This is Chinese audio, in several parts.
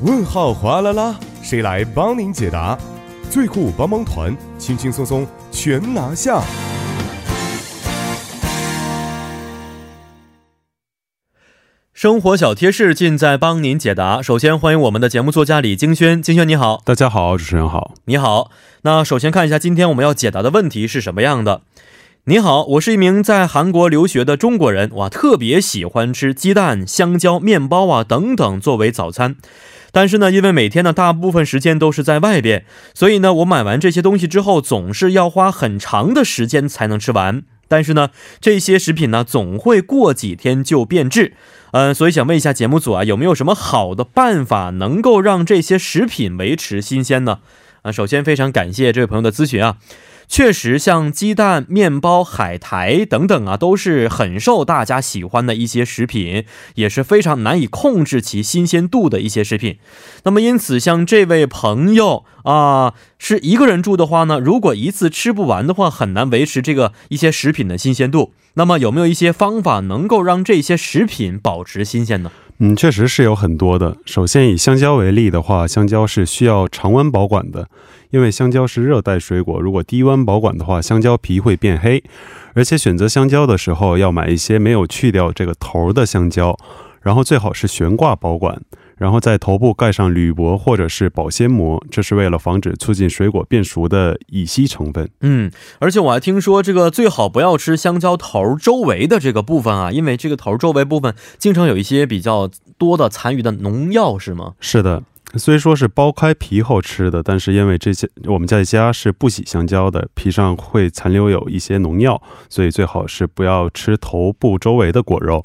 问号哗啦啦，谁来帮您解答？最酷帮帮团，轻轻松松全拿下。生活小贴士尽在帮您解答。首先欢迎我们的节目作家李金轩，金轩你好，大家好，主持人好，你好。那首先看一下今天我们要解答的问题是什么样的。你好，我是一名在韩国留学的中国人，哇，特别喜欢吃鸡蛋、香蕉、面包啊等等作为早餐。但是呢，因为每天呢大部分时间都是在外边，所以呢，我买完这些东西之后，总是要花很长的时间才能吃完。但是呢，这些食品呢总会过几天就变质。嗯，所以想问一下节目组啊，有没有什么好的办法能够让这些食品维持新鲜呢？啊，首先非常感谢这位朋友的咨询啊。确实，像鸡蛋、面包、海苔等等啊，都是很受大家喜欢的一些食品，也是非常难以控制其新鲜度的一些食品。那么，因此像这位朋友啊，是一个人住的话呢，如果一次吃不完的话，很难维持这个一些食品的新鲜度。那么，有没有一些方法能够让这些食品保持新鲜呢？嗯，确实是有很多的。首先以香蕉为例的话，香蕉是需要常温保管的。因为香蕉是热带水果，如果低温保管的话，香蕉皮会变黑。而且选择香蕉的时候，要买一些没有去掉这个头的香蕉，然后最好是悬挂保管，然后在头部盖上铝箔或者是保鲜膜，这是为了防止促进水果变熟的乙烯成分。嗯，而且我还听说，这个最好不要吃香蕉头周围的这个部分啊，因为这个头周围部分经常有一些比较多的残余的农药，是吗？是的。虽说是剥开皮后吃的，但是因为这些我们在家是不洗香蕉的，皮上会残留有一些农药，所以最好是不要吃头部周围的果肉。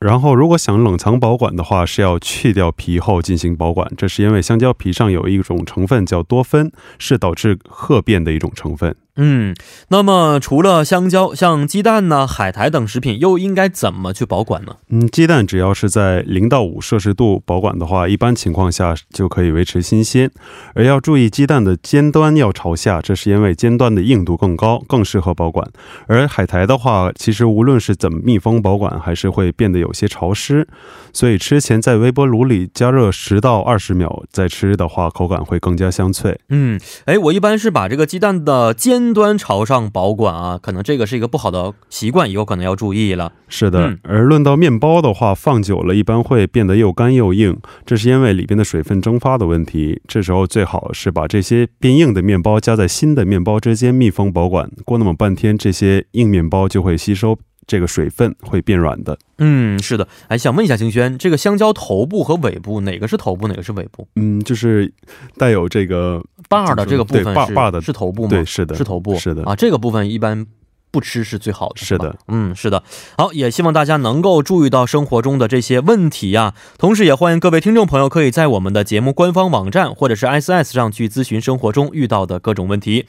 然后，如果想冷藏保管的话，是要去掉皮后进行保管。这是因为香蕉皮上有一种成分叫多酚，是导致褐变的一种成分。嗯，那么除了香蕉，像鸡蛋呢、海苔等食品，又应该怎么去保管呢？嗯，鸡蛋只要是在零到五摄氏度保管的话，一般情况下就可以维持新鲜。而要注意，鸡蛋的尖端要朝下，这是因为尖端的硬度更高，更适合保管。而海苔的话，其实无论是怎么密封保管，还是会变得有些潮湿，所以吃前在微波炉里加热十到二十秒再吃的话，口感会更加香脆。嗯，哎，我一般是把这个鸡蛋的尖端朝上保管啊，可能这个是一个不好的习惯，以后可能要注意了。是的，而论到面包的话，放久了一般会变得又干又硬，这是因为里边的水分蒸发的问题。这时候最好是把这些变硬的面包夹在新的面包之间密封保管。过那么半天，这些硬面包就会吸收这个水分，会变软的。嗯，是的。哎，想问一下金轩，这个香蕉头部和尾部哪个是头部，哪个是尾部？嗯，就是带有这个把的这个部分，把把的是头部吗？对，是的，是头部，是的啊，这个部分一般。不吃是最好的，是的，嗯，是的，好，也希望大家能够注意到生活中的这些问题呀，同时也欢迎各位听众朋友可以在我们的节目官方网站或者是 S S 上去咨询生活中遇到的各种问题。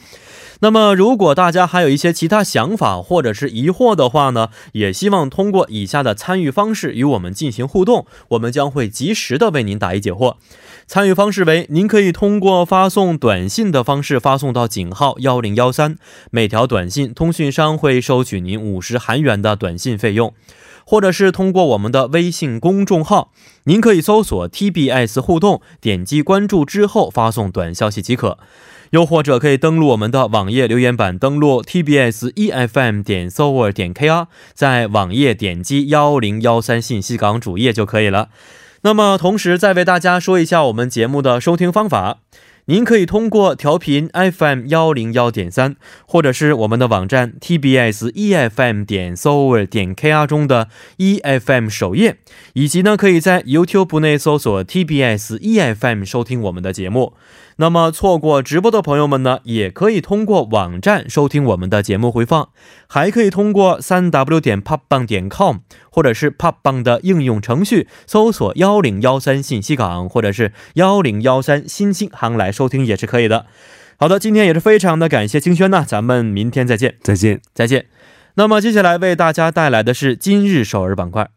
那么，如果大家还有一些其他想法或者是疑惑的话呢，也希望通过以下的参与方式与我们进行互动，我们将会及时的为您答疑解惑。参与方式为：您可以通过发送短信的方式发送到井号幺零幺三，每条短信通讯商会收取您五十韩元的短信费用；或者是通过我们的微信公众号，您可以搜索 TBS 互动，点击关注之后发送短消息即可。又或者可以登录我们的网页留言板，登录 tbs efm 点 s o v e r 点 kr，在网页点击幺零幺三信息港主页就可以了。那么，同时再为大家说一下我们节目的收听方法。您可以通过调频 FM 幺零幺点三，或者是我们的网站 TBS EFM 点 s o v e r 点 KR 中的 EFM 首页，以及呢，可以在 YouTube 内搜索 TBS EFM 收听我们的节目。那么错过直播的朋友们呢，也可以通过网站收听我们的节目回放，还可以通过三 W 点 popbang 点 com 或者是 popbang 的应用程序搜索幺零幺三信息港或者是幺零幺三新星航来收听也是可以的。好的，今天也是非常的感谢清轩呢，咱们明天再见，再见，再见。那么接下来为大家带来的是今日首尔板块。